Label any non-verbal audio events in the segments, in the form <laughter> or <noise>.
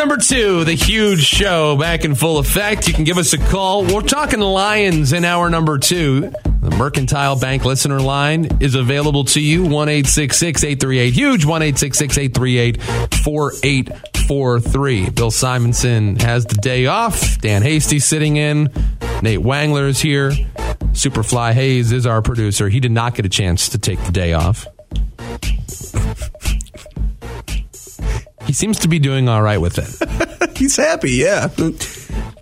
Number two, the huge show back in full effect. You can give us a call. We're talking Lions in hour number two. The Mercantile Bank listener line is available to you. 1 838 huge, 1 838 4843. Bill Simonson has the day off. Dan Hasty sitting in. Nate Wangler is here. Superfly Hayes is our producer. He did not get a chance to take the day off. He seems to be doing all right with it. <laughs> He's happy, yeah. You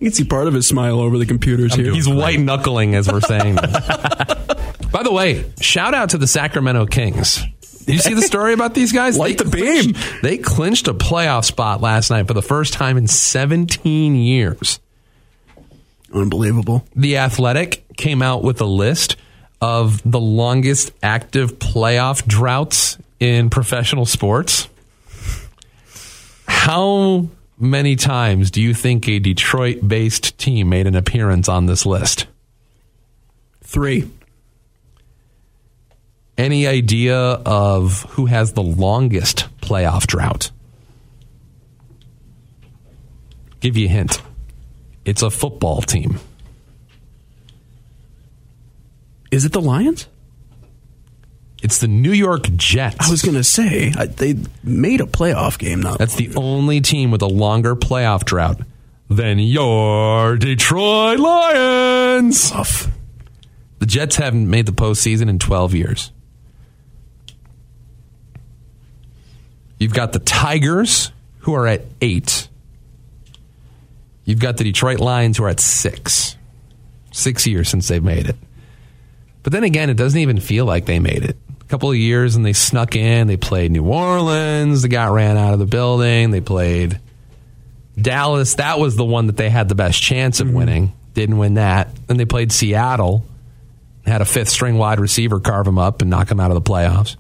can see part of his smile over the computers here. He's white knuckling as we're saying. <laughs> By the way, shout out to the Sacramento Kings. Did you see the story about these guys? Light they the beam. clinched- They clinched a playoff spot last night for the first time in 17 years. Unbelievable. The Athletic came out with a list of the longest active playoff droughts in professional sports. How many times do you think a Detroit based team made an appearance on this list? Three. Any idea of who has the longest playoff drought? Give you a hint. It's a football team. Is it the Lions? It's the New York Jets. I was going to say, I, they made a playoff game now. That's the only team with a longer playoff drought than your Detroit Lions. tough. The Jets haven't made the postseason in 12 years. You've got the Tigers, who are at eight. You've got the Detroit Lions, who are at six. Six years since they've made it. But then again, it doesn't even feel like they made it. Couple of years and they snuck in. They played New Orleans. They got ran out of the building. They played Dallas. That was the one that they had the best chance of mm-hmm. winning. Didn't win that. Then they played Seattle. Had a fifth string wide receiver carve them up and knock them out of the playoffs.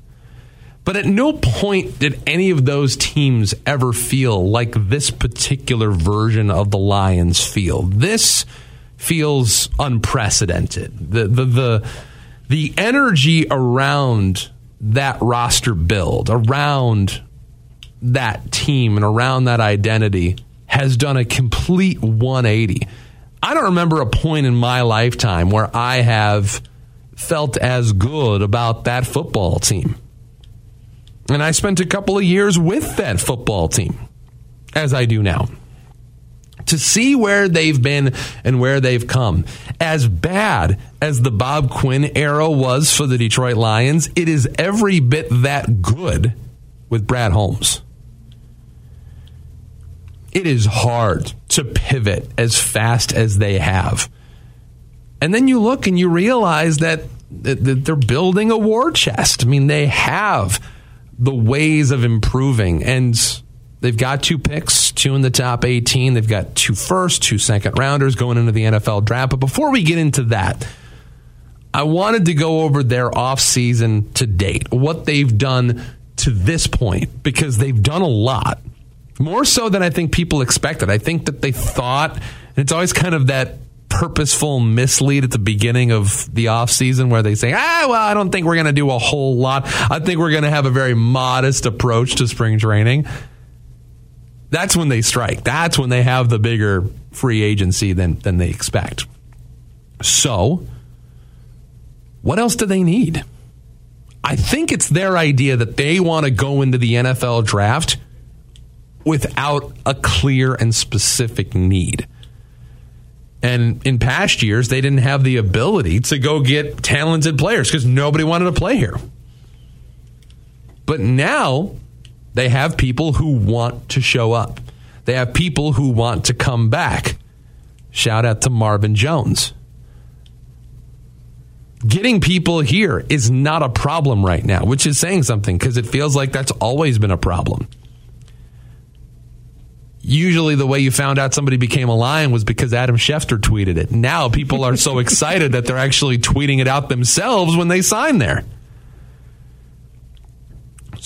But at no point did any of those teams ever feel like this particular version of the Lions feel. This feels unprecedented. The the the, the energy around that roster build, around that team and around that identity has done a complete 180. I don't remember a point in my lifetime where I have felt as good about that football team. And I spent a couple of years with that football team, as I do now. To see where they've been and where they've come. As bad as the Bob Quinn era was for the Detroit Lions, it is every bit that good with Brad Holmes. It is hard to pivot as fast as they have. And then you look and you realize that, that, they're building a war chest. I mean, they have the ways of improving. And they've got two picks, two in the top 18. They've got two first, two second rounders going into the NFL draft. But before we get into that, I wanted to go over their offseason to date, what they've done to this point, because they've done a lot. More so than I think people expected. I think that they thought, and it's always kind of that purposeful mislead at the beginning of the offseason where they say, ah, well, I don't think we're going to do a whole lot. I think we're going to have a very modest approach to spring training. That's when they strike. That's when they have the bigger free agency than, than they expect. So, what else do they need? I think it's their idea that they want to go into the NFL draft without a clear and specific need. And in past years, they didn't have the ability to go get talented players because nobody wanted to play here. But now they have people who want to show up. They have people who want to come back. Shout out to Marvin Jones. Getting people here is not a problem right now, which is saying something because it feels like that's always been a problem. Usually, the way you found out somebody became a lion was because Adam Schefter tweeted it. Now, people are so <laughs> excited that they're actually tweeting it out themselves when they sign there.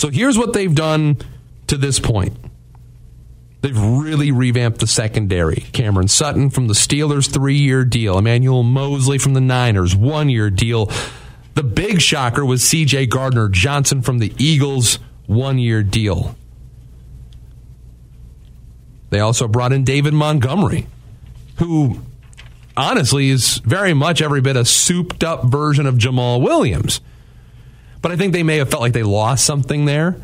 So, here's what they've done to this point They've really revamped the secondary. Cameron Sutton from the Steelers, three year deal. Emmanuel Moseley from the Niners, one year deal. The big shocker was CJ Gardner Johnson from the Eagles, one year deal. They also brought in David Montgomery, who honestly is very much every bit a souped up version of Jamaal Williams. But I think they may have felt like they lost something there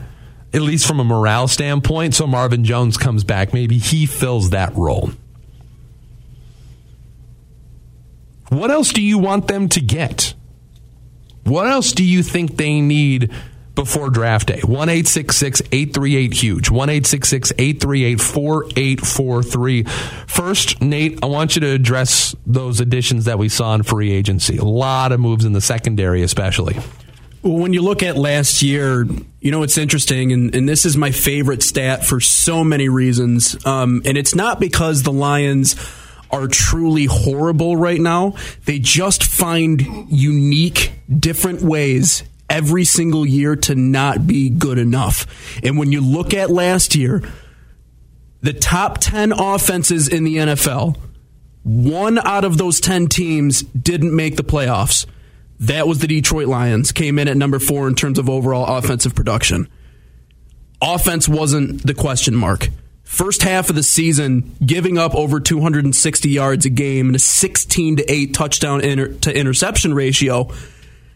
at least from a morale standpoint. So Marvin Jones comes back. Maybe he fills that role. What else do you want them to get? What else do you think they need before draft day? 1 838 huge. 1 838 4843. First, Nate, I want you to address those additions that we saw in free agency. A lot of moves in the secondary, especially. Well, when you look at last year, you know, it's interesting, and, and this is my favorite stat for so many reasons. Um, and it's not because the Lions are truly horrible right now. They just find unique, different ways every single year to not be good enough. And when you look at last year, the top 10 offenses in the NFL, one out of those 10 teams didn't make the playoffs. That was the Detroit Lions, came in at number four in terms of overall offensive production. Offense wasn't the question mark. First half of the season, giving up over 260 yards a game and a 16 to 8 touchdown inter- to interception ratio.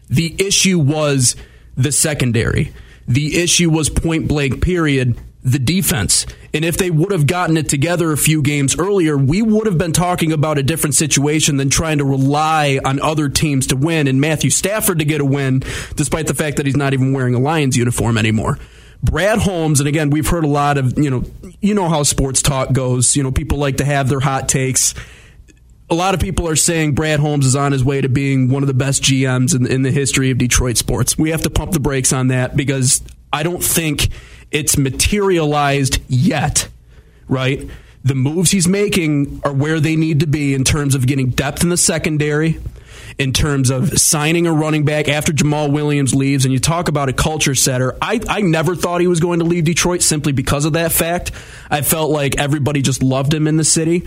The issue was the secondary. The issue was point blank, period the defense. And if they would have gotten it together a few games earlier, we would have been talking about a different situation than trying to rely on other teams to win and Matthew Stafford to get a win, despite the fact that he's not even wearing a Lions uniform anymore. Brad Holmes, and again, we've heard a lot of, you know, you know how sports talk goes. You know, people like to have their hot takes. A lot of people are saying Brad Holmes is on his way to being one of the best GMs in, in the history of Detroit sports. We have to pump the brakes on that because I don't think it's materialized yet, right? The moves he's making are where they need to be in terms of getting depth in the secondary, in terms of signing a running back after Jamaal Williams leaves. And you talk about a culture setter. I, I never thought he was going to leave Detroit simply because of that fact. I felt like everybody just loved him in the city.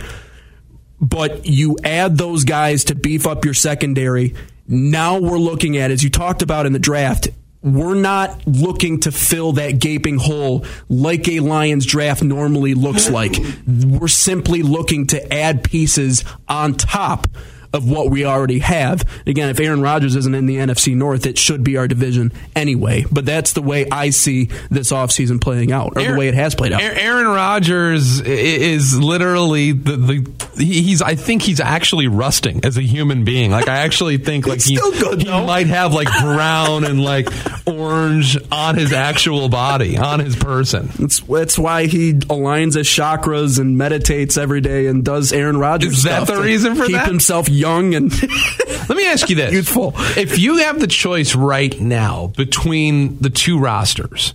But you add those guys to beef up your secondary. Now we're looking at, as you talked about in the draft, we're not looking to fill that gaping hole like a Lions draft normally looks like. We're simply looking to add pieces on top of what we already have. Again, if Aaron Rodgers isn't in the NFC North, it should be our division anyway. But that's the way I see this offseason playing out, or Aaron, the way it has played out. Aaron Rodgers is literally the, the he's. I think he's actually rusting as a human being. Like I actually think like he, good, he might have like brown and like orange on his actual body, on his person. That's that's why he aligns his chakras and meditates every day and does Aaron Rodgers. Is that the reason for keep that? himself young and let me ask you this. Youthful. If you have the choice right now between the two rosters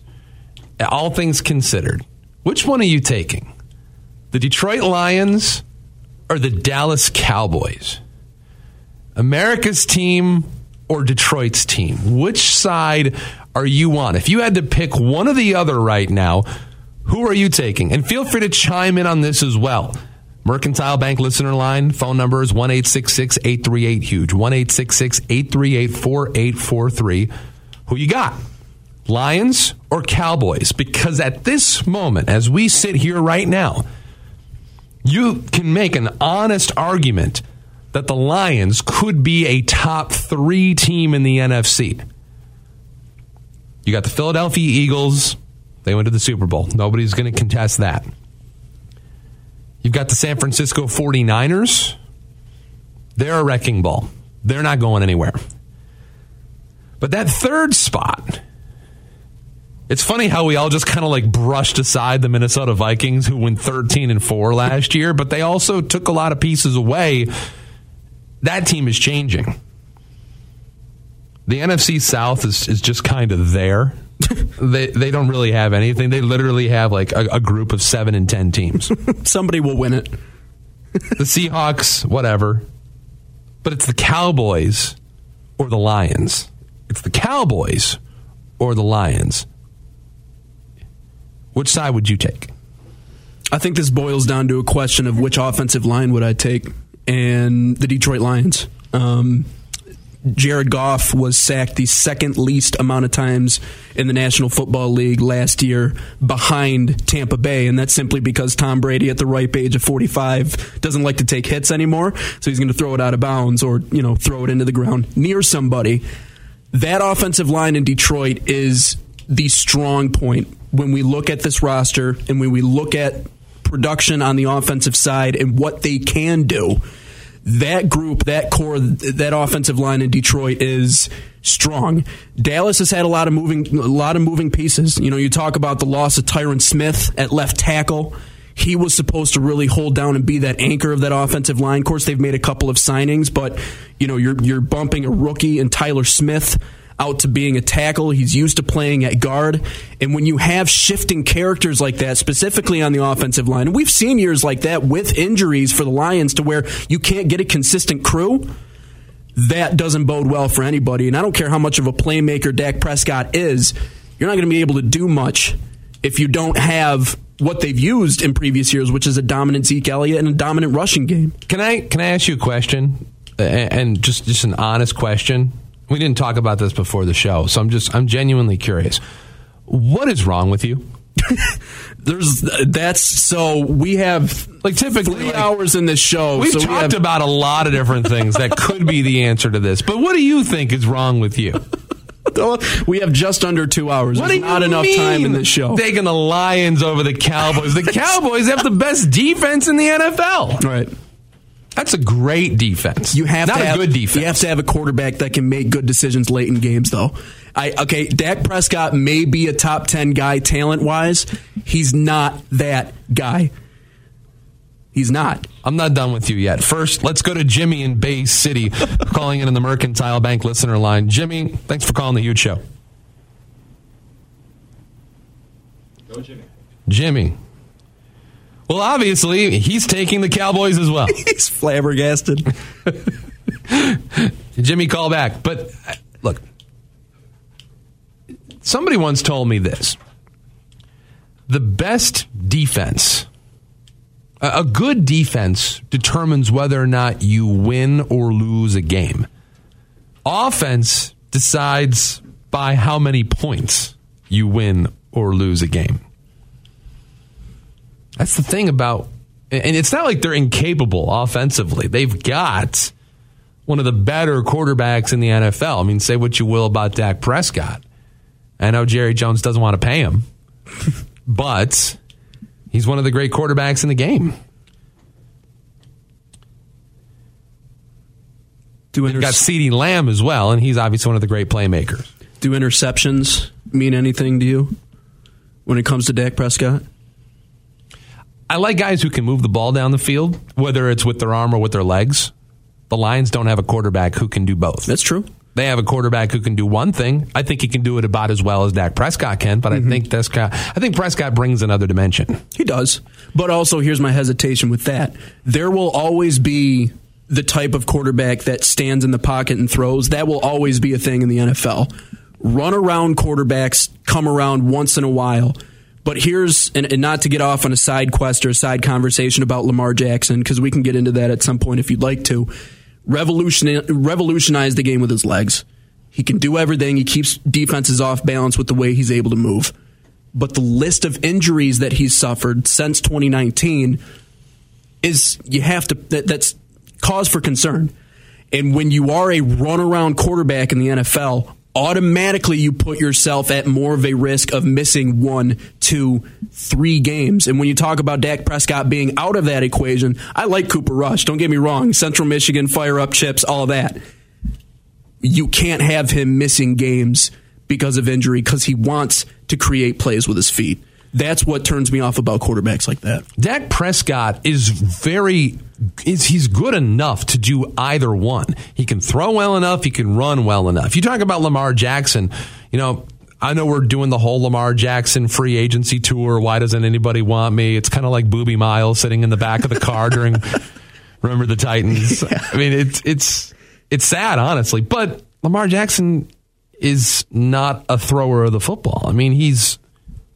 all things considered which one are you taking? The detroit lions or the dallas cowboys? America's team or detroit's team? Which side are you on? If you had to pick one or the other right now who are you taking? And feel free to chime in on this as well Mercantile Bank listener line phone number is 1 838 huge 1 838 4843. Who you got? Lions or Cowboys? Because at this moment, as we sit here right now, you can make an honest argument that the Lions could be a top three team in the NFC. You got the Philadelphia Eagles. They went to the Super Bowl. Nobody's going to contest that. You've got the San Francisco 49ers. They're a wrecking ball. They're not going anywhere. But that third spot, It's funny how we all just kind of like brushed aside the Minnesota Vikings who went 13 and 4 last year, but they also took a lot of pieces away. That team is changing. The NFC South is, is just kind of there. They they don't really have anything. They literally have like a, a group of 7 and 10 teams. <laughs> Somebody will win it. the Seahawks, whatever. But it's the Cowboys or the Lions. It's the Cowboys or the Lions. Which side would you take? I think this boils down to a question of which offensive line would I take, and the Detroit Lions. Um, Jared Goff was sacked the second least amount of times in the National Football League last year behind Tampa Bay, and that's simply because Tom Brady at the ripe age of 45 doesn't like to take hits anymore, so he's going to throw it out of bounds or, you know, throw it into the ground near somebody. That offensive line in Detroit is the strong point when we look at this roster and when we look at production on the offensive side and what they can do. That group, that core, that offensive line in Detroit is strong. Dallas has had a lot of moving, a lot of moving pieces. You know, you talk about the loss of Tyron Smith at left tackle. He was supposed to really hold down and be that anchor of that offensive line. Of course, they've made a couple of signings, but you know, you're you're bumping a rookie and Tyler Smith out to being a tackle. He's used to playing at guard. And when you have shifting characters like that, specifically on the offensive line, and we've seen years like that with injuries for the Lions to where you can't get a consistent crew, that doesn't bode well for anybody. And I don't care how much of a playmaker Dak Prescott is, you're not going to be able to do much if you don't have what they've used in previous years, which is a dominant Zeke Elliott and a dominant rushing game. Can I can I ask you a question? And just just an honest question. We didn't talk about this before the show, so I'm just I'm genuinely curious. What is wrong with you? <laughs> There's that's so we have like typically three like, hours in this show. We've so talked we have, about a lot of different things that could be the answer to this, but what do you think is wrong with you? we have just under two hours. What There's do not enough mean time in this show. Taking the Lions over the Cowboys. The Cowboys have the best defense in the NFL. right. That's a great defense. You have not to a have, good defense. You have to have a quarterback that can make good decisions late in games, though. I okay, Dak Prescott may be a top ten guy talent wise. He's not that guy. He's not. I'm not done with you yet. First, let's go to Jimmy in Bay City, <laughs> calling in on the Mercantile Bank listener line. Jimmy, thanks for calling the huge show. Go, Jimmy. Jimmy. Well, obviously, he's taking the Cowboys as well. <laughs> He's flabbergasted. <laughs> Jimmy, call back. But look, somebody once told me this the best defense, a good defense, determines whether or not you win or lose a game. Offense decides by how many points you win or lose a game. That's the thing about, and it's not like they're incapable offensively. They've got one of the better quarterbacks in the NFL. I mean, say what you will about Dak Prescott. I know Jerry Jones doesn't want to pay him, <laughs> but he's one of the great quarterbacks in the game. Do, You've inter- got CeeDee Lamb as well, and he's obviously one of the great playmakers. do interceptions mean anything to you when it comes to Dak Prescott? I like guys who can move the ball down the field, whether it's with their arm or with their legs. The Lions don't have a quarterback who can do both. That's true. They have a quarterback who can do one thing. I think he can do it about as well as Dak Prescott can, but I mm-hmm. think Prescott, I think Prescott brings another dimension. He does. But also, here's my hesitation with that. There will always be the type of quarterback that stands in the pocket and throws. That will always be a thing in the NFL. Run around quarterbacks come around once in a while. But here's, and, and not to get off on a side quest or a side conversation about Lamar Jackson, because we can get into that at some point if you'd like to. Revolution, revolutionize the game with his legs. He can do everything. He keeps defenses off balance with the way he's able to move. But the list of injuries that he's suffered since 2019 is you have to that, that's cause for concern. And when you are a runaround quarterback in the NFL, automatically you put yourself at more of a risk of missing one, two, three games. And when you talk about Dak Prescott being out of that equation, I like Cooper Rush. Don't get me wrong. Central Michigan, fire up chips, all that. You can't have him missing games because of injury because he wants to create plays with his feet. That's what turns me off about quarterbacks like that. Dak Prescott is very is he's good enough to do either one. He can throw well enough, he can run well enough. You talk about Lamar Jackson, you know, I know we're doing the whole Lamar Jackson free agency tour. Why doesn't anybody want me? It's kind of like Boobie Miles sitting in the back of the car during <laughs> Remember the Titans. Yeah. I mean, it's it's it's sad, honestly, but Lamar Jackson is not a thrower of the football. I mean, he's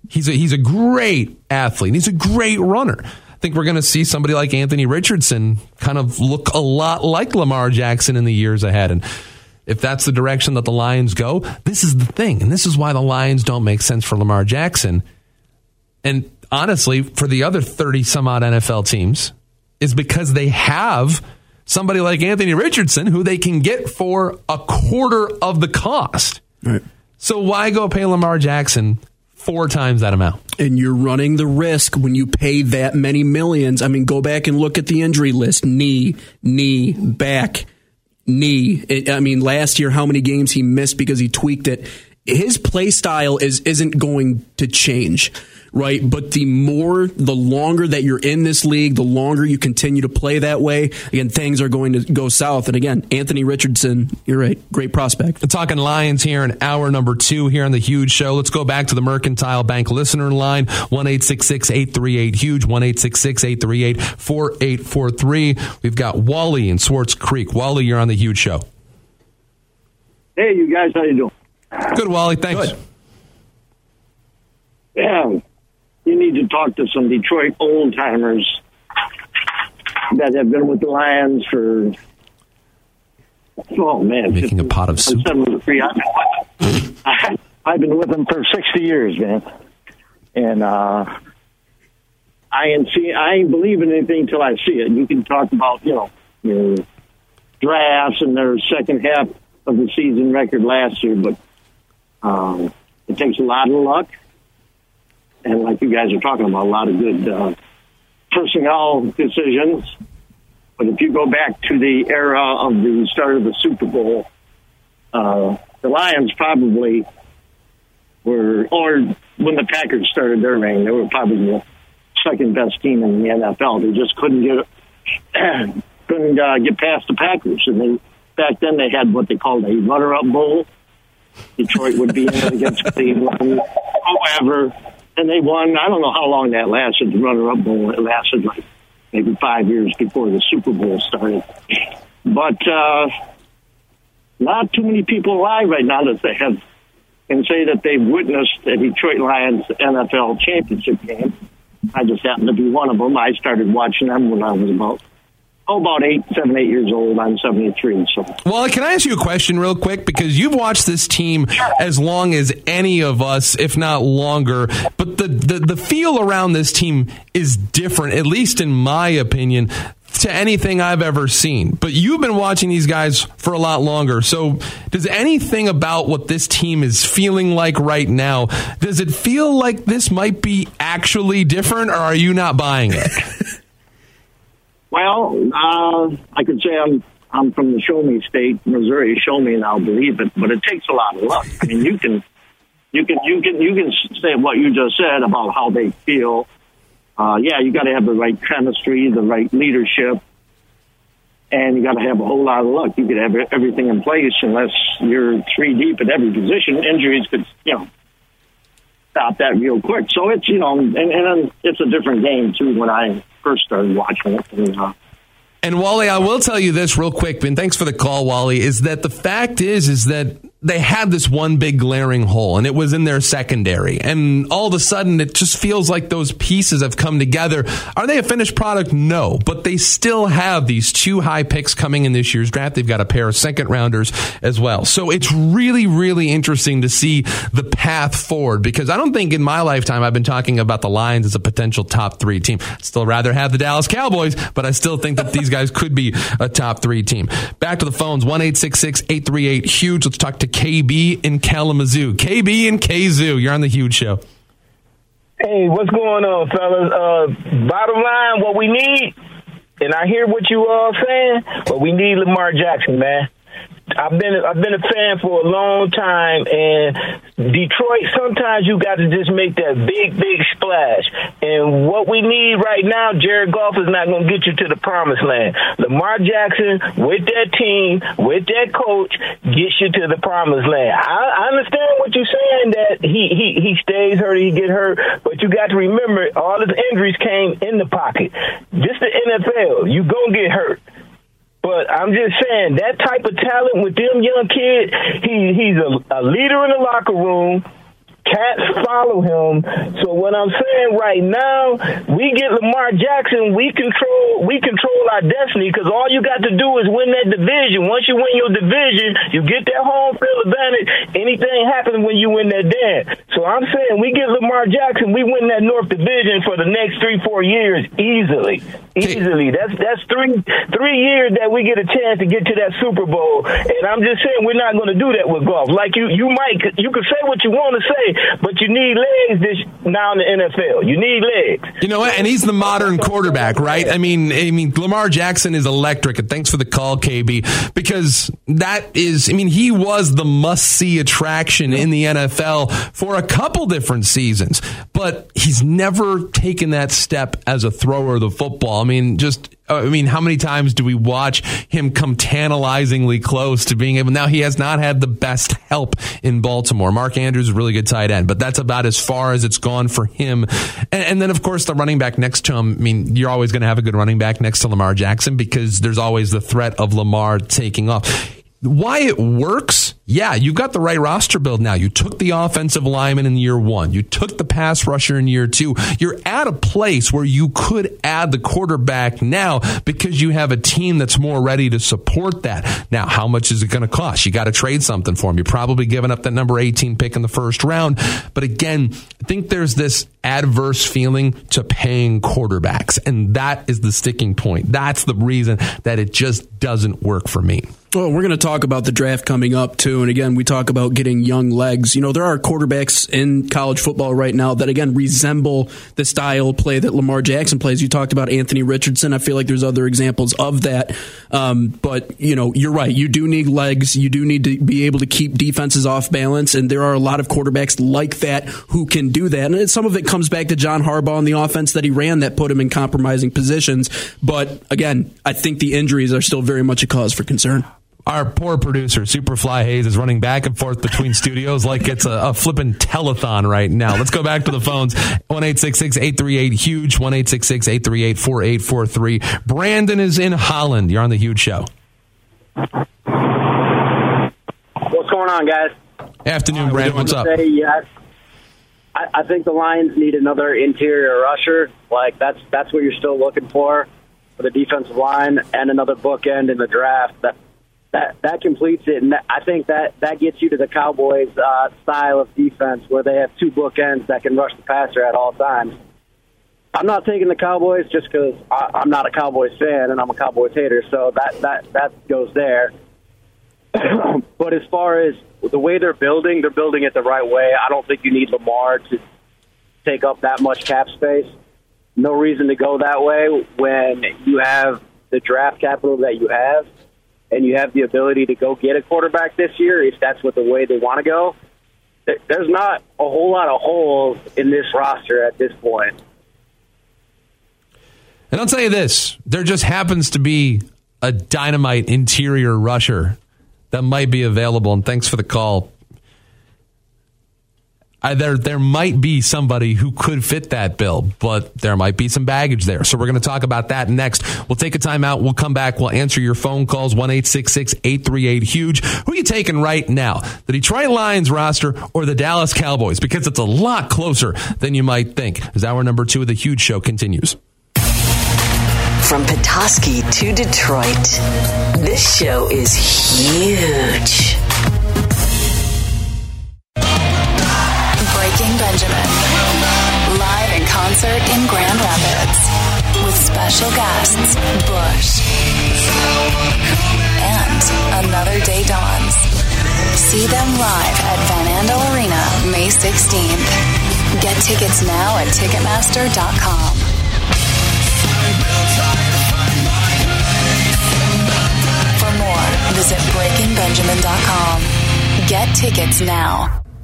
he's a, he's a great athlete. He's a great runner. I think we're going to see somebody like Anthony Richardson kind of look a lot like Lamar Jackson in the years ahead. And if that's the direction that the Lions go, this is the thing. And this is why the Lions don't make sense for Lamar Jackson. And honestly, for the other 30 some odd NFL teams, is because they have somebody like Anthony Richardson who they can get for a quarter of the cost. Right. So why go pay Lamar Jackson four times that amount? And you're running the risk when you pay that many millions. I mean, go back and look at the injury list knee, knee, back, knee. I mean, last year, how many games he missed because he tweaked it. His play style is, isn't going to change right? But the more, the longer that you're in this league, the longer you continue to play that way, again, things are going to go south. And again, Anthony Richardson, you're right, great prospect. We're talking Lions here in hour number two here on the Huge Show. Let's go back to the Mercantile Bank listener line, 1 838 Huge, 1 838 4843. We've got Wally in Swartz Creek. Wally, you're on the Huge Show. Hey, you guys, how you doing? Good, Wally. Thanks. Good. Yeah, you need to talk to some Detroit old timers that have been with the Lions for oh man, making a pot of soup. I've been with them for sixty years, man, and uh, I ain't see I ain't believe in anything until I see it. You can talk about you know your drafts and their second half of the season record last year, but um, it takes a lot of luck and like you guys are talking about, a lot of good uh, personnel decisions. But if you go back to the era of the start of the Super Bowl, uh, the Lions probably were, or when the Packers started their reign, they were probably the second best team in the NFL. They just couldn't get <clears throat> couldn't uh, get past the Packers, and they back then they had what they called a runner-up bowl. Detroit would be in against Cleveland. However, and they won. I don't know how long that lasted. The runner-up bowl it lasted like maybe five years before the Super Bowl started. But uh, not too many people alive right now that they have can say that they've witnessed a Detroit Lions NFL championship game. I just happen to be one of them. I started watching them when I was about oh, about eight, seven, eight years old. I'm 73. So, well, can I ask you a question real quick? Because you've watched this team as long as any of us, if not longer. But the, the, the feel around this team is different, at least in my opinion, to anything I've ever seen. But you've been watching these guys for a lot longer. So, does anything about what this team is feeling like right now, does it feel like this might be actually different, or are you not buying it? <laughs> Well, uh, I could say I'm I'm from the show me state, Missouri. Show me and I'll believe it. But it takes a lot of luck. I mean, you can you can you can you can say what you just said about how they feel. Uh, yeah, you got to have the right chemistry, the right leadership, and you got to have a whole lot of luck. You could have everything in place unless you're three deep at every position. Injuries could, you know, stop that real quick. So it's you know, and, and it's a different game too when I first started watching it. And, uh, and Wally, I will tell you this real quick, and thanks for the call, Wally. Is that the fact is is that they had this one big glaring hole, and it was in their secondary. And all of a sudden, it just feels like those pieces have come together. Are they a finished product? No, but they still have these two high picks coming in this year's draft. They've got a pair of second rounders as well. So it's really, really interesting to see the path forward because I don't think in my lifetime I've been talking about the Lions as a potential top three team. I'd Still rather have the Dallas Cowboys, but I still think that these guys could be a top three team. Back to the phones, 1 838 huge. Let's talk to KB in Kalamazoo. KB and Kazoo, you're on the huge show. Hey, what's going on, fellas? Uh, bottom line, what we need, and I hear what you all saying, but we need Lamar Jackson, man. I've been I've been a fan for a long time, and Detroit. Sometimes you got to just make that big big splash. And what we need right now, Jared Goff is not going to get you to the promised land. Lamar Jackson with that team, with that coach, gets you to the promised land. I, I understand what you're saying that he he he stays hurt, he get hurt, but you got to remember all his injuries came in the pocket. Just the NFL. You gonna get hurt. But I'm just saying that type of talent with them young kids, he he's a, a leader in the locker room. Cats follow him. So what I'm saying right now, we get Lamar Jackson, we control we control our destiny because all you got to do is win that division. Once you win your division, you get that home field advantage. Anything happens when you win that dance. So I'm saying we get Lamar Jackson, we win that North Division for the next three four years easily, easily. That's that's three three years that we get a chance to get to that Super Bowl. And I'm just saying we're not going to do that with Goff. Like you you might you can say what you want to say but you need legs this now in the NFL. You need legs. You know what? And he's the modern quarterback, right? I mean, I mean, Lamar Jackson is electric. And thanks for the call, KB, because that is, I mean, he was the must see attraction in the NFL for a couple different seasons, but he's never taken that step as a thrower of the football. I mean, just uh, I mean, how many times do we watch him come tantalizingly close to being able? Now he has not had the best help in Baltimore. Mark Andrews really good tight end, but that's about as far as it's gone for him. And, and then, of course, the running back next to him. I mean, you're always going to have a good running back next to Lamar Jackson because there's always the threat of Lamar taking off. Why it works? Yeah, you've got the right roster build now. You took the offensive lineman in year one. You took the pass rusher in year two. You're at a place where you could add the quarterback now because you have a team that's more ready to support that. Now, how much is it going to cost? You got to trade something for him. You're probably giving up that number 18 pick in the first round. But again, I think there's this adverse feeling to paying quarterbacks. And that is the sticking point. That's the reason that it just doesn't work for me. Well, we're going to talk about the draft coming up too. And again, we talk about getting young legs. You know, there are quarterbacks in college football right now that again resemble the style play that Lamar Jackson plays. You talked about Anthony Richardson. I feel like there's other examples of that. Um, but you know, you're right. You do need legs. You do need to be able to keep defenses off balance. And there are a lot of quarterbacks like that who can do that. And some of it comes back to John Harbaugh and the offense that he ran that put him in compromising positions. But again, I think the injuries are still very much a cause for concern. Our poor producer, Superfly Hayes, is running back and forth between <laughs> studios like it's a, a flipping telethon right now. Let's go back to the phones. 1 838 Huge, 1 838 4843. Brandon is in Holland. You're on the Huge Show. What's going on, guys? Afternoon, Brandon. What's up? Say, yeah, I, I think the Lions need another interior rusher. Like that's that's what you're still looking for for the defensive line, and another bookend in the draft. That that that completes it, and that, I think that that gets you to the Cowboys' uh, style of defense, where they have two bookends that can rush the passer at all times. I'm not taking the Cowboys just because I'm not a Cowboys fan and I'm a Cowboys hater, so that that that goes there. <clears throat> but as far as the way they're building, they're building it the right way. I don't think you need Lamar to take up that much cap space. No reason to go that way when you have the draft capital that you have and you have the ability to go get a quarterback this year, if that's what the way they want to go, there's not a whole lot of holes in this roster at this point. And I'll tell you this there just happens to be a dynamite interior rusher that might be available. And thanks for the call, There there might be somebody who could fit that bill, but there might be some baggage there. So we're going to talk about that next. We'll take a timeout. We'll come back. We'll answer your phone calls one eight six six eight three eight huge. Who you taking right now? The Detroit Lions roster or the Dallas Cowboys? Because it's a lot closer than you might think. As hour number two of the huge show continues. From Petoskey to Detroit, this show is huge. Breaking Benjamin. Live in concert in Grand Rapids. With special guests, Bush. And Another Day Dawns. See them live at Van Andel Arena May 16th. Get tickets now at Ticketmaster.com. For more, visit BreakingBenjamin.com. Get tickets now.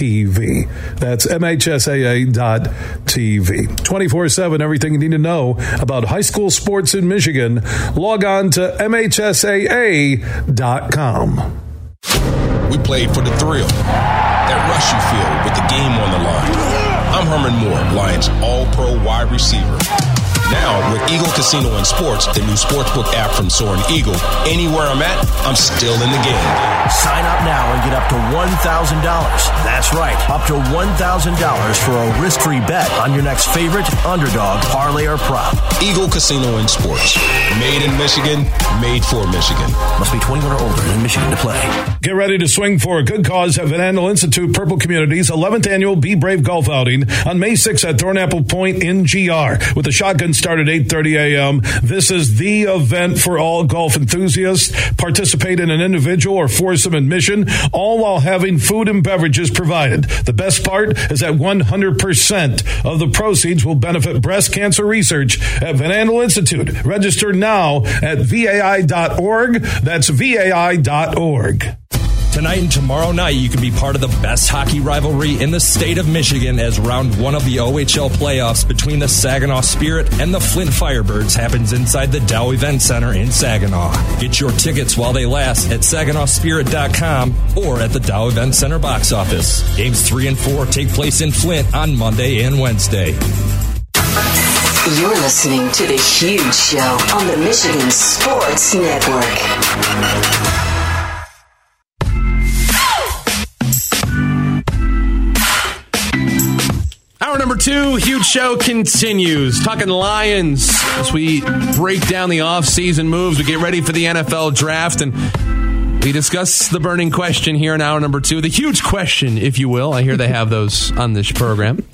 MHSAA.TV. That's MHSAA.TV. 24 7, everything you need to know about high school sports in Michigan. Log on to MHSAA.com. We played for the thrill, that rush you feel with the game on the line. I'm Herman Moore, Lions All Pro wide receiver. Now, with Eagle Casino and Sports, the new sportsbook app from Soaring Eagle, anywhere I'm at, I'm still in the game. Sign up now and get up to $1,000. That's right, up to $1,000 for a risk free bet on your next favorite underdog, parlay, or prop. Eagle Casino and Sports. Made in Michigan, made for Michigan. Must be 21 or older in Michigan to play. Get ready to swing for a good cause at Van Andel Institute Purple Communities 11th annual Be Brave Golf Outing on May 6th at Thornapple Point in GR with a shotgun start at 8:30 a.m. This is the event for all golf enthusiasts. Participate in an individual or foursome admission, all while having food and beverages provided. The best part is that 100% of the proceeds will benefit breast cancer research at Van Andel Institute. Register now at vai.org. That's vai.org. Tonight and tomorrow night, you can be part of the best hockey rivalry in the state of Michigan as round one of the OHL playoffs between the Saginaw Spirit and the Flint Firebirds happens inside the Dow Event Center in Saginaw. Get your tickets while they last at SaginawSpirit.com or at the Dow Event Center box office. Games three and four take place in Flint on Monday and Wednesday. You're listening to The Huge Show on the Michigan Sports Network. Two, huge show continues. Talking Lions as we break down the offseason moves. We get ready for the NFL draft and we discuss the burning question here in hour number two. The huge question, if you will. I hear they have those on this program.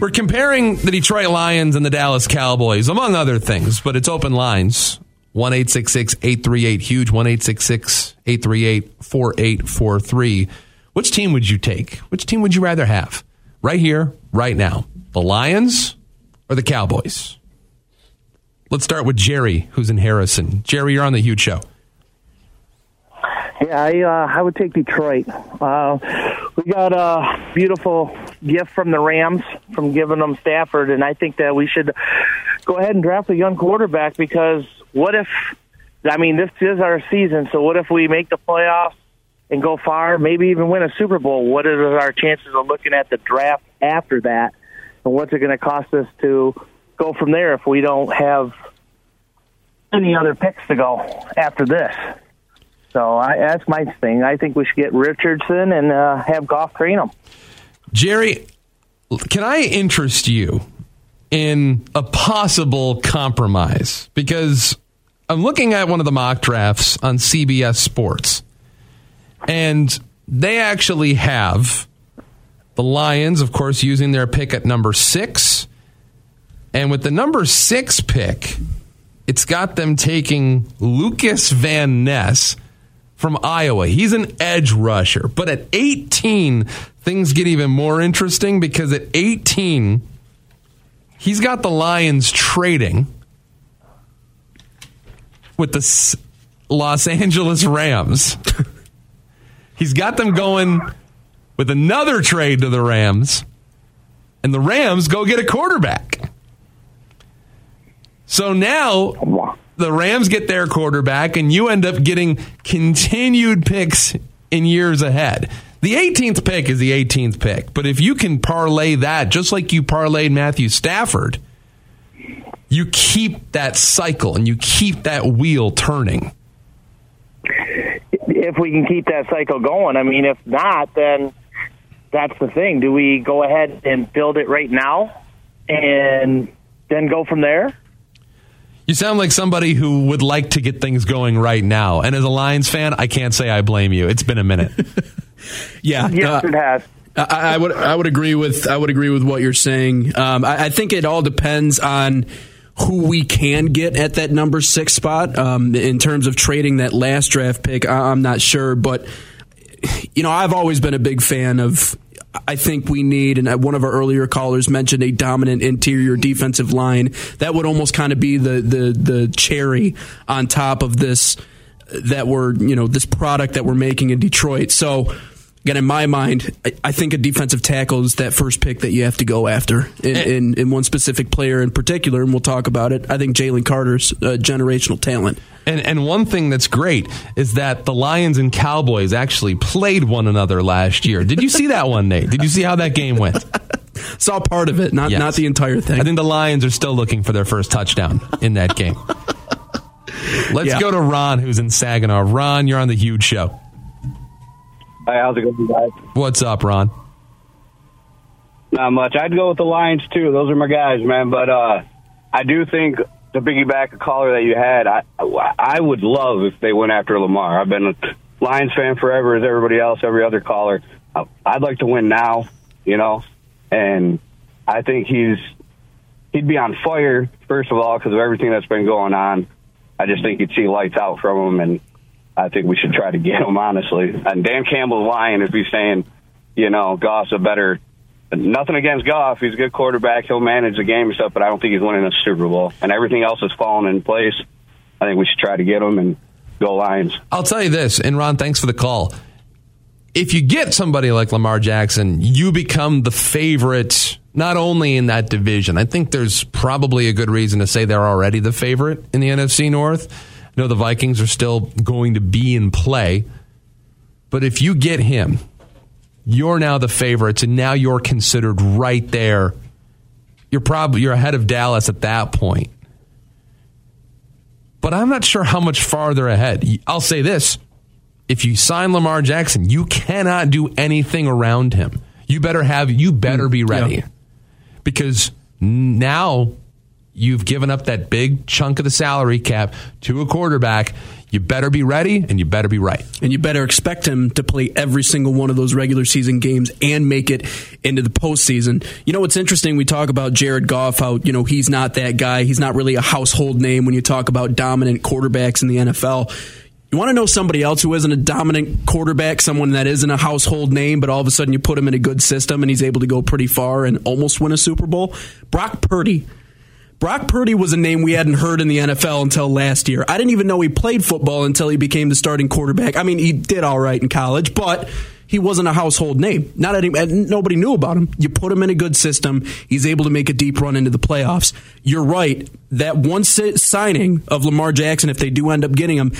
We're comparing the Detroit Lions and the Dallas Cowboys, among other things, but it's open lines. 1 838 huge, 1 838 4843. Which team would you take? Which team would you rather have? Right here, right now. The Lions or the Cowboys? Let's start with Jerry, who's in Harrison. Jerry, you're on the huge show. Yeah, I, uh, I would take Detroit. Uh, we got a beautiful gift from the Rams from giving them Stafford, and I think that we should go ahead and draft a young quarterback because what if, I mean, this is our season, so what if we make the playoffs and go far, maybe even win a Super Bowl? What are our chances of looking at the draft after that, and what's it going to cost us to go from there if we don't have any other picks to go after this? So I, that's my thing. I think we should get Richardson and uh, have Goff train him. Jerry, can I interest you in a possible compromise? Because I'm looking at one of the mock drafts on CBS Sports, and they actually have the Lions, of course, using their pick at number six. And with the number six pick, it's got them taking Lucas Van Ness from Iowa. He's an edge rusher. But at 18, things get even more interesting because at 18, he's got the Lions trading with the Los Angeles Rams. <laughs> he's got them going with another trade to the Rams, and the Rams go get a quarterback. So now the Rams get their quarterback, and you end up getting continued picks in years ahead. The 18th pick is the 18th pick, but if you can parlay that, just like you parlayed Matthew Stafford, you keep that cycle and you keep that wheel turning. if we can keep that cycle going. I mean, if not, then that's the thing. Do we go ahead and build it right now and then go from there? You sound like somebody who would like to get things going right now. And as a Lions fan, I can't say I blame you. It's been a minute. <laughs> yeah, yes, uh, it has. I, I, would I would agree with I would agree with what you're saying. Um, I, I, think it all depends on who we can get at that number six spot. Um, in terms of trading that last draft pick, I, I'm not sure, but you know I've always been a big fan of I think we need, and one of our earlier callers mentioned a dominant interior defensive line. That would almost kind of be the the the cherry on top of this that we're you know this product that we're making in Detroit. So again, in my mind, I, think a defensive tackle is that first pick that you have to go after in, and, in, in, one specific player in particular, and we'll talk about it. I think Jalen Carter's generational talent. And, and one thing that's great is that the Lions and Cowboys actually played one another last year. Did you see that one, Nate? Did you see how that game went? <laughs> Saw part of it, not yes. not the entire thing. I think the Lions are still looking for their first touchdown in that game. <laughs> Let's yeah. go to Ron, who's in Saginaw. Ron, you're on the huge show. Hi, how's it going, guys? What's up, Ron? Not much. I'd go with the Lions too. Those are my guys, man. But uh, I do think to piggyback a caller that you had, I I would love if they went after Lamar. I've been a Lions fan forever, as everybody else, every other caller. I'd like to win now, you know, and I think he's he'd be on fire first of all because of everything that's been going on. I just think you'd see lights out from him, and I think we should try to get him, honestly. And Dan Campbell's lying if he's saying, you know, Goff's a better. Nothing against Goff. He's a good quarterback. He'll manage the game and stuff, but I don't think he's winning a Super Bowl. And everything else is falling in place. I think we should try to get him and go Lions. I'll tell you this, and Ron, thanks for the call. If you get somebody like Lamar Jackson, you become the favorite not only in that division. I think there's probably a good reason to say they're already the favorite in the NFC North know the Vikings are still going to be in play. But if you get him, you're now the favorites, and now you're considered right there. You're probably you're ahead of Dallas at that point. But I'm not sure how much farther ahead. I'll say this. If you sign Lamar Jackson, you cannot do anything around him. You better have you better be mm, ready. Yeah. Because now you've given up that big chunk of the salary cap to a quarterback. You better be ready and you better be right. And you better expect him to play every single one of those regular season games and make it into the postseason. You know what's interesting? We talk about Jared Goff, how, you know, he's not that guy. He's not really a household name when you talk about dominant quarterbacks in the NFL. You want to know somebody else who isn't a dominant quarterback, someone that isn't a household name, but all of a sudden you put him in a good system and he's able to go pretty far and almost win a Super Bowl? Brock Purdy Brock Purdy was a name we hadn't heard in the NFL until last year. I didn't even know he played football until he became the starting quarterback. I mean, he did all right in college, but he wasn't a household name. Not any, nobody knew about him. You put him in a good system, he's able to make a deep run into the playoffs. You're right. That one signing of Lamar Jackson, if they do end up getting him,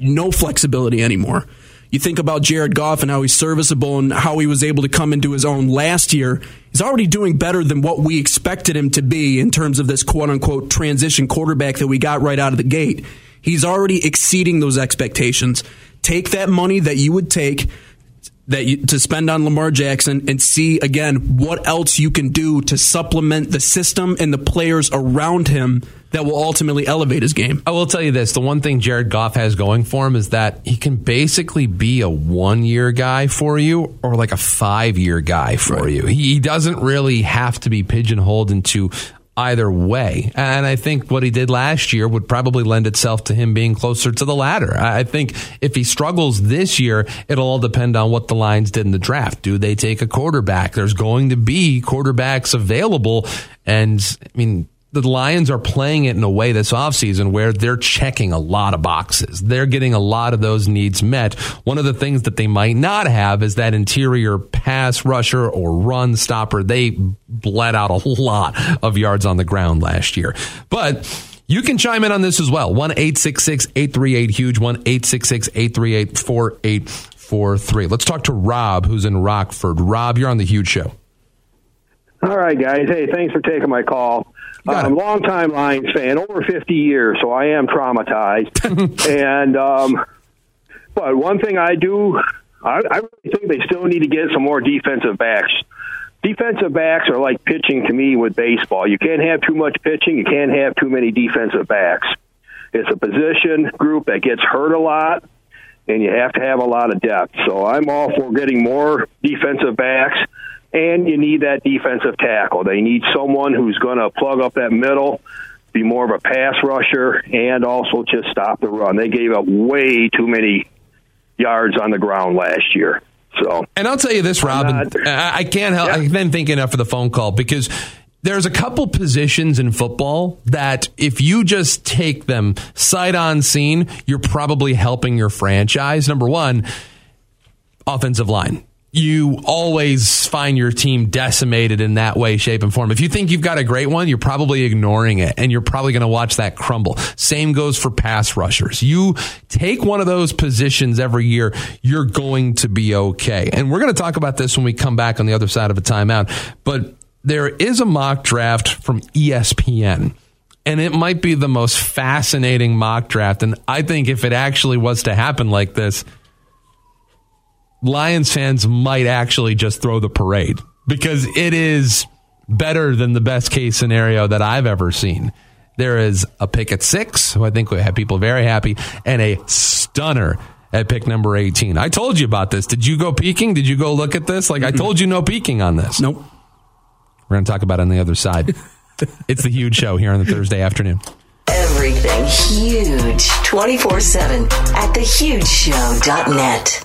no flexibility anymore. You think about Jared Goff and how he's serviceable and how he was able to come into his own last year. He's already doing better than what we expected him to be in terms of this quote unquote transition quarterback that we got right out of the gate. He's already exceeding those expectations. Take that money that you would take that you, to spend on Lamar Jackson and see again what else you can do to supplement the system and the players around him that will ultimately elevate his game. I will tell you this: the one thing Jared Goff has going for him is that he can basically be a one-year guy for you or like a five-year guy for right. you. He doesn't really have to be pigeonholed into either way. And I think what he did last year would probably lend itself to him being closer to the latter. I think if he struggles this year, it'll all depend on what the Lions did in the draft. Do they take a quarterback? There's going to be quarterbacks available. And I mean, the Lions are playing it in a way this offseason where they're checking a lot of boxes. They're getting a lot of those needs met. One of the things that they might not have is that interior pass rusher or run stopper. They bled out a <laughs> lot of yards on the ground last year. But you can chime in on this as well. 1 838 Huge, 1 838 4843. Let's talk to Rob, who's in Rockford. Rob, you're on the Huge Show. All right, guys. Hey, thanks for taking my call. I'm a long-time Lions fan, over 50 years, so I am traumatized. <laughs> and um, But one thing I do, I, I really think they still need to get some more defensive backs. Defensive backs are like pitching to me with baseball. You can't have too much pitching. You can't have too many defensive backs. It's a position group that gets hurt a lot, and you have to have a lot of depth. So I'm all for getting more defensive backs, and you need that defensive tackle. They need someone who's going to plug up that middle, be more of a pass rusher, and also just stop the run. They gave up way too many yards on the ground last year. So, and I'll tell you this, Robin, I, I can't help. Yeah. I've been thinking for the phone call because there's a couple positions in football that if you just take them sight on scene, you're probably helping your franchise. Number one, offensive line you always find your team decimated in that way, shape, and form. If you think you've got a great one, you're probably ignoring it and you're probably going to watch that crumble. Same goes for pass rushers. You take one of those positions every year, you're going to be okay. And we're going to talk about this when we come back on the other side of a timeout. But there is a mock draft from ESPN and it might be the most fascinating mock draft. And I think if it actually was to happen like this, Lions fans might actually just throw the parade because it is better than the best case scenario that I've ever seen. There is a pick at six, who I think would have people very happy, and a stunner at pick number 18. I told you about this. Did you go peeking? Did you go look at this? Like, I told you no peeking on this. Nope. We're going to talk about it on the other side. <laughs> it's the huge show here on the Thursday afternoon. Everything huge 24 7 at thehugeshow.net.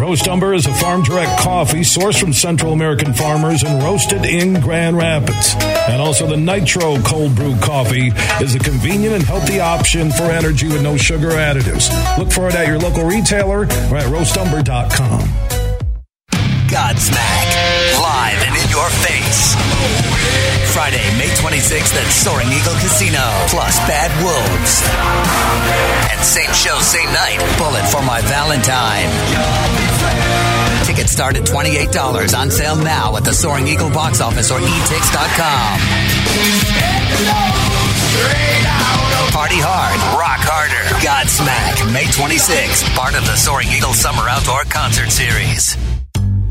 Roast Umber is a farm direct coffee sourced from Central American farmers and roasted in Grand Rapids. And also the Nitro Cold Brew Coffee is a convenient and healthy option for energy with no sugar additives. Look for it at your local retailer or at roastumber.com. Godsmack, live and in your face. Friday, May 26th at Soaring Eagle Casino, plus Bad Wolves. And same show, same night, Bullet for My Valentine. Tickets start at $28 on sale now at the Soaring Eagle box office or etix.com. Party hard, rock harder. Godsmack, May 26th, part of the Soaring Eagle Summer Outdoor Concert Series.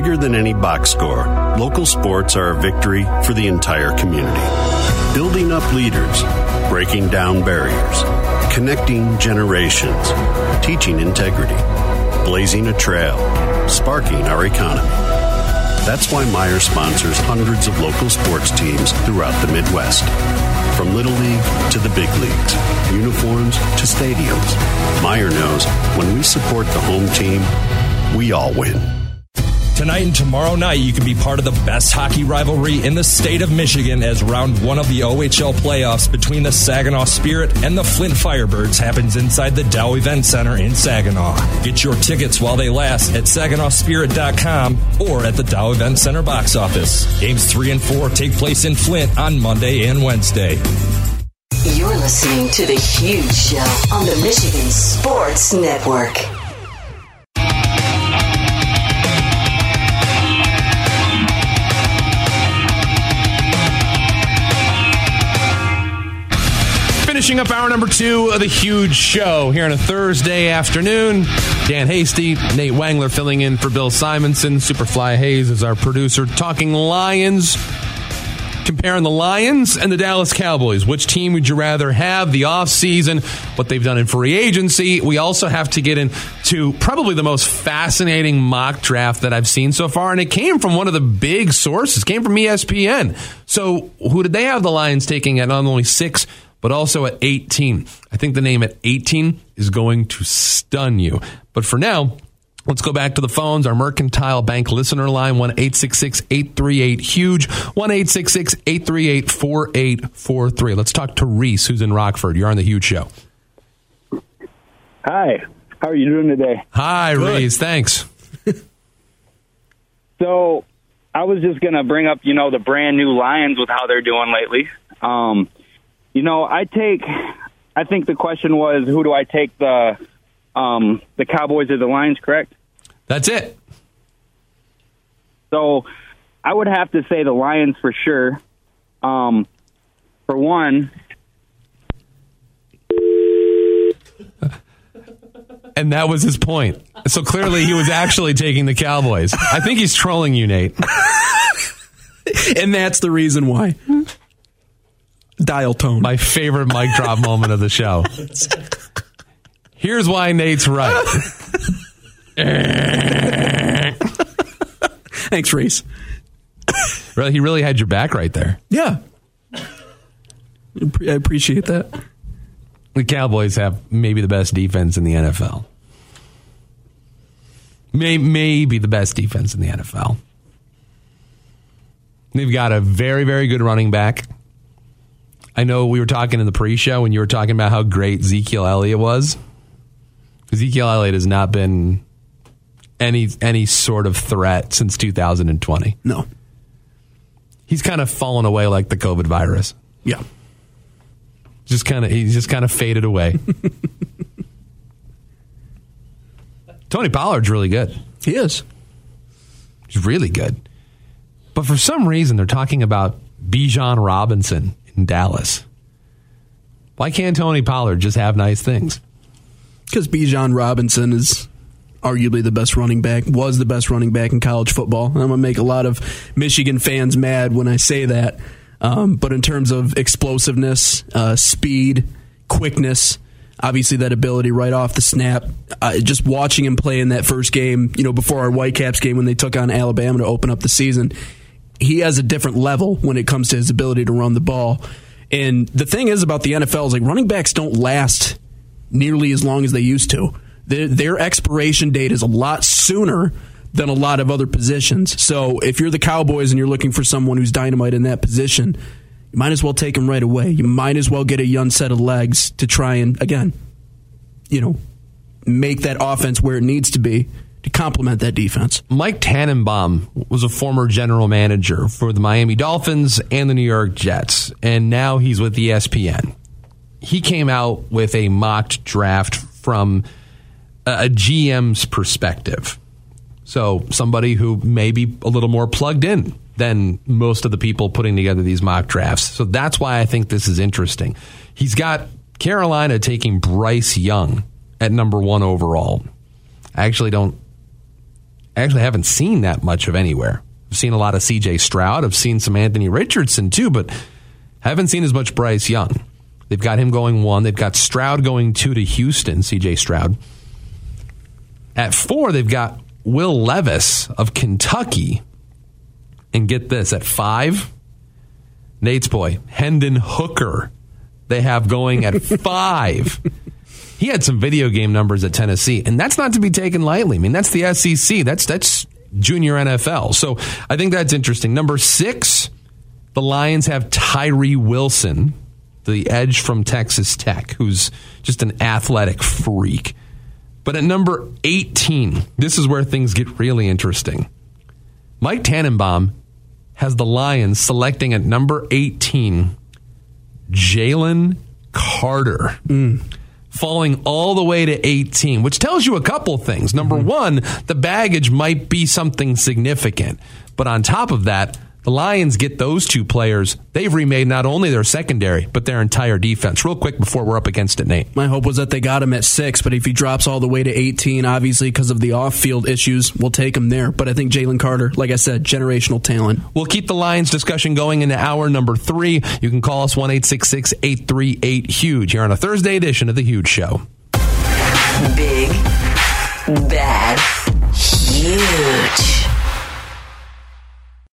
Bigger than any box score, local sports are a victory for the entire community. Building up leaders, breaking down barriers, connecting generations, teaching integrity, blazing a trail, sparking our economy. That's why Meijer sponsors hundreds of local sports teams throughout the Midwest. From Little League to the big leagues, uniforms to stadiums, Meijer knows when we support the home team, we all win. Tonight and tomorrow night, you can be part of the best hockey rivalry in the state of Michigan as round one of the OHL playoffs between the Saginaw Spirit and the Flint Firebirds happens inside the Dow Event Center in Saginaw. Get your tickets while they last at SaginawSpirit.com or at the Dow Event Center box office. Games three and four take place in Flint on Monday and Wednesday. You're listening to The Huge Show on the Michigan Sports Network. Finishing up hour number two of the huge show here on a Thursday afternoon. Dan Hasty, Nate Wangler filling in for Bill Simonson. Superfly Hayes is our producer. Talking Lions. comparing the Lions and the Dallas Cowboys. Which team would you rather have the offseason, what they've done in free agency? We also have to get into probably the most fascinating mock draft that I've seen so far, and it came from one of the big sources, it came from ESPN. So who did they have the Lions taking at not only six, but also at 18? I think the name at 18 is going to stun you. But for now, Let's go back to the phones. Our Mercantile Bank listener line, 1 838 huge, 1 838 4843. Let's talk to Reese, who's in Rockford. You're on the huge show. Hi. How are you doing today? Hi, Reese. Thanks. <laughs> So, I was just going to bring up, you know, the brand new Lions with how they're doing lately. Um, you know, I take, I think the question was, who do I take the, um, the Cowboys or the Lions? Correct. That's it. So, I would have to say the Lions for sure. Um, for one, And that was his point. So clearly he was actually taking the Cowboys. I think he's trolling you, Nate. <laughs> and that's the reason why. Dial tone. My favorite mic drop <laughs> moment of the show. Here's why Nate's right. Thanks, Reese. Really, he really had your back right there. Yeah. I appreciate that. The Cowboys have maybe the best defense in the NFL. May, maybe the best defense in the NFL. They've got a very, very good running back. I know we were talking in the pre show when you were talking about how great Ezekiel Elliott was. Ezekiel Elliott has not been any any sort of threat since 2020. No. He's kind of fallen away like the COVID virus. Yeah. Just kind of he's just kind of faded away. <laughs> Tony Pollard's really good. He is. He's really good. But for some reason they're talking about Bijan Robinson in Dallas. Why can't Tony Pollard just have nice things? Because Bijan Robinson is arguably the best running back, was the best running back in college football. I'm going to make a lot of Michigan fans mad when I say that. Um, but in terms of explosiveness, uh, speed, quickness, obviously that ability right off the snap, uh, just watching him play in that first game, you know, before our Whitecaps game when they took on Alabama to open up the season, he has a different level when it comes to his ability to run the ball. And the thing is about the NFL is like running backs don't last nearly as long as they used to. Their, their expiration date is a lot sooner than a lot of other positions. So if you're the Cowboys and you're looking for someone who's dynamite in that position, you might as well take him right away. You might as well get a young set of legs to try and again, you know, make that offense where it needs to be to complement that defense. Mike Tannenbaum was a former general manager for the Miami Dolphins and the New York Jets, and now he's with ESPN. He came out with a mocked draft from a GM's perspective. So, somebody who may be a little more plugged in than most of the people putting together these mock drafts. So, that's why I think this is interesting. He's got Carolina taking Bryce Young at number one overall. I actually don't actually haven't seen that much of anywhere. I've seen a lot of CJ Stroud. I've seen some Anthony Richardson too, but haven't seen as much Bryce Young. They've got him going one. They've got Stroud going two to Houston, CJ Stroud. At four, they've got Will Levis of Kentucky. And get this, at five, Nate's boy, Hendon Hooker, they have going at <laughs> five. He had some video game numbers at Tennessee, and that's not to be taken lightly. I mean, that's the SEC. That's that's junior NFL. So I think that's interesting. Number six, the Lions have Tyree Wilson, the edge from Texas Tech, who's just an athletic freak. But at number 18, this is where things get really interesting. Mike Tannenbaum has the Lions selecting at number 18 Jalen Carter. Mm. Falling all the way to 18, which tells you a couple things. Number mm-hmm. one, the baggage might be something significant. But on top of that, The Lions get those two players. They've remade not only their secondary, but their entire defense. Real quick before we're up against it, Nate. My hope was that they got him at six, but if he drops all the way to 18, obviously because of the off field issues, we'll take him there. But I think Jalen Carter, like I said, generational talent. We'll keep the Lions discussion going into hour number three. You can call us 1 838 Huge here on a Thursday edition of The Huge Show. Big, bad, huge.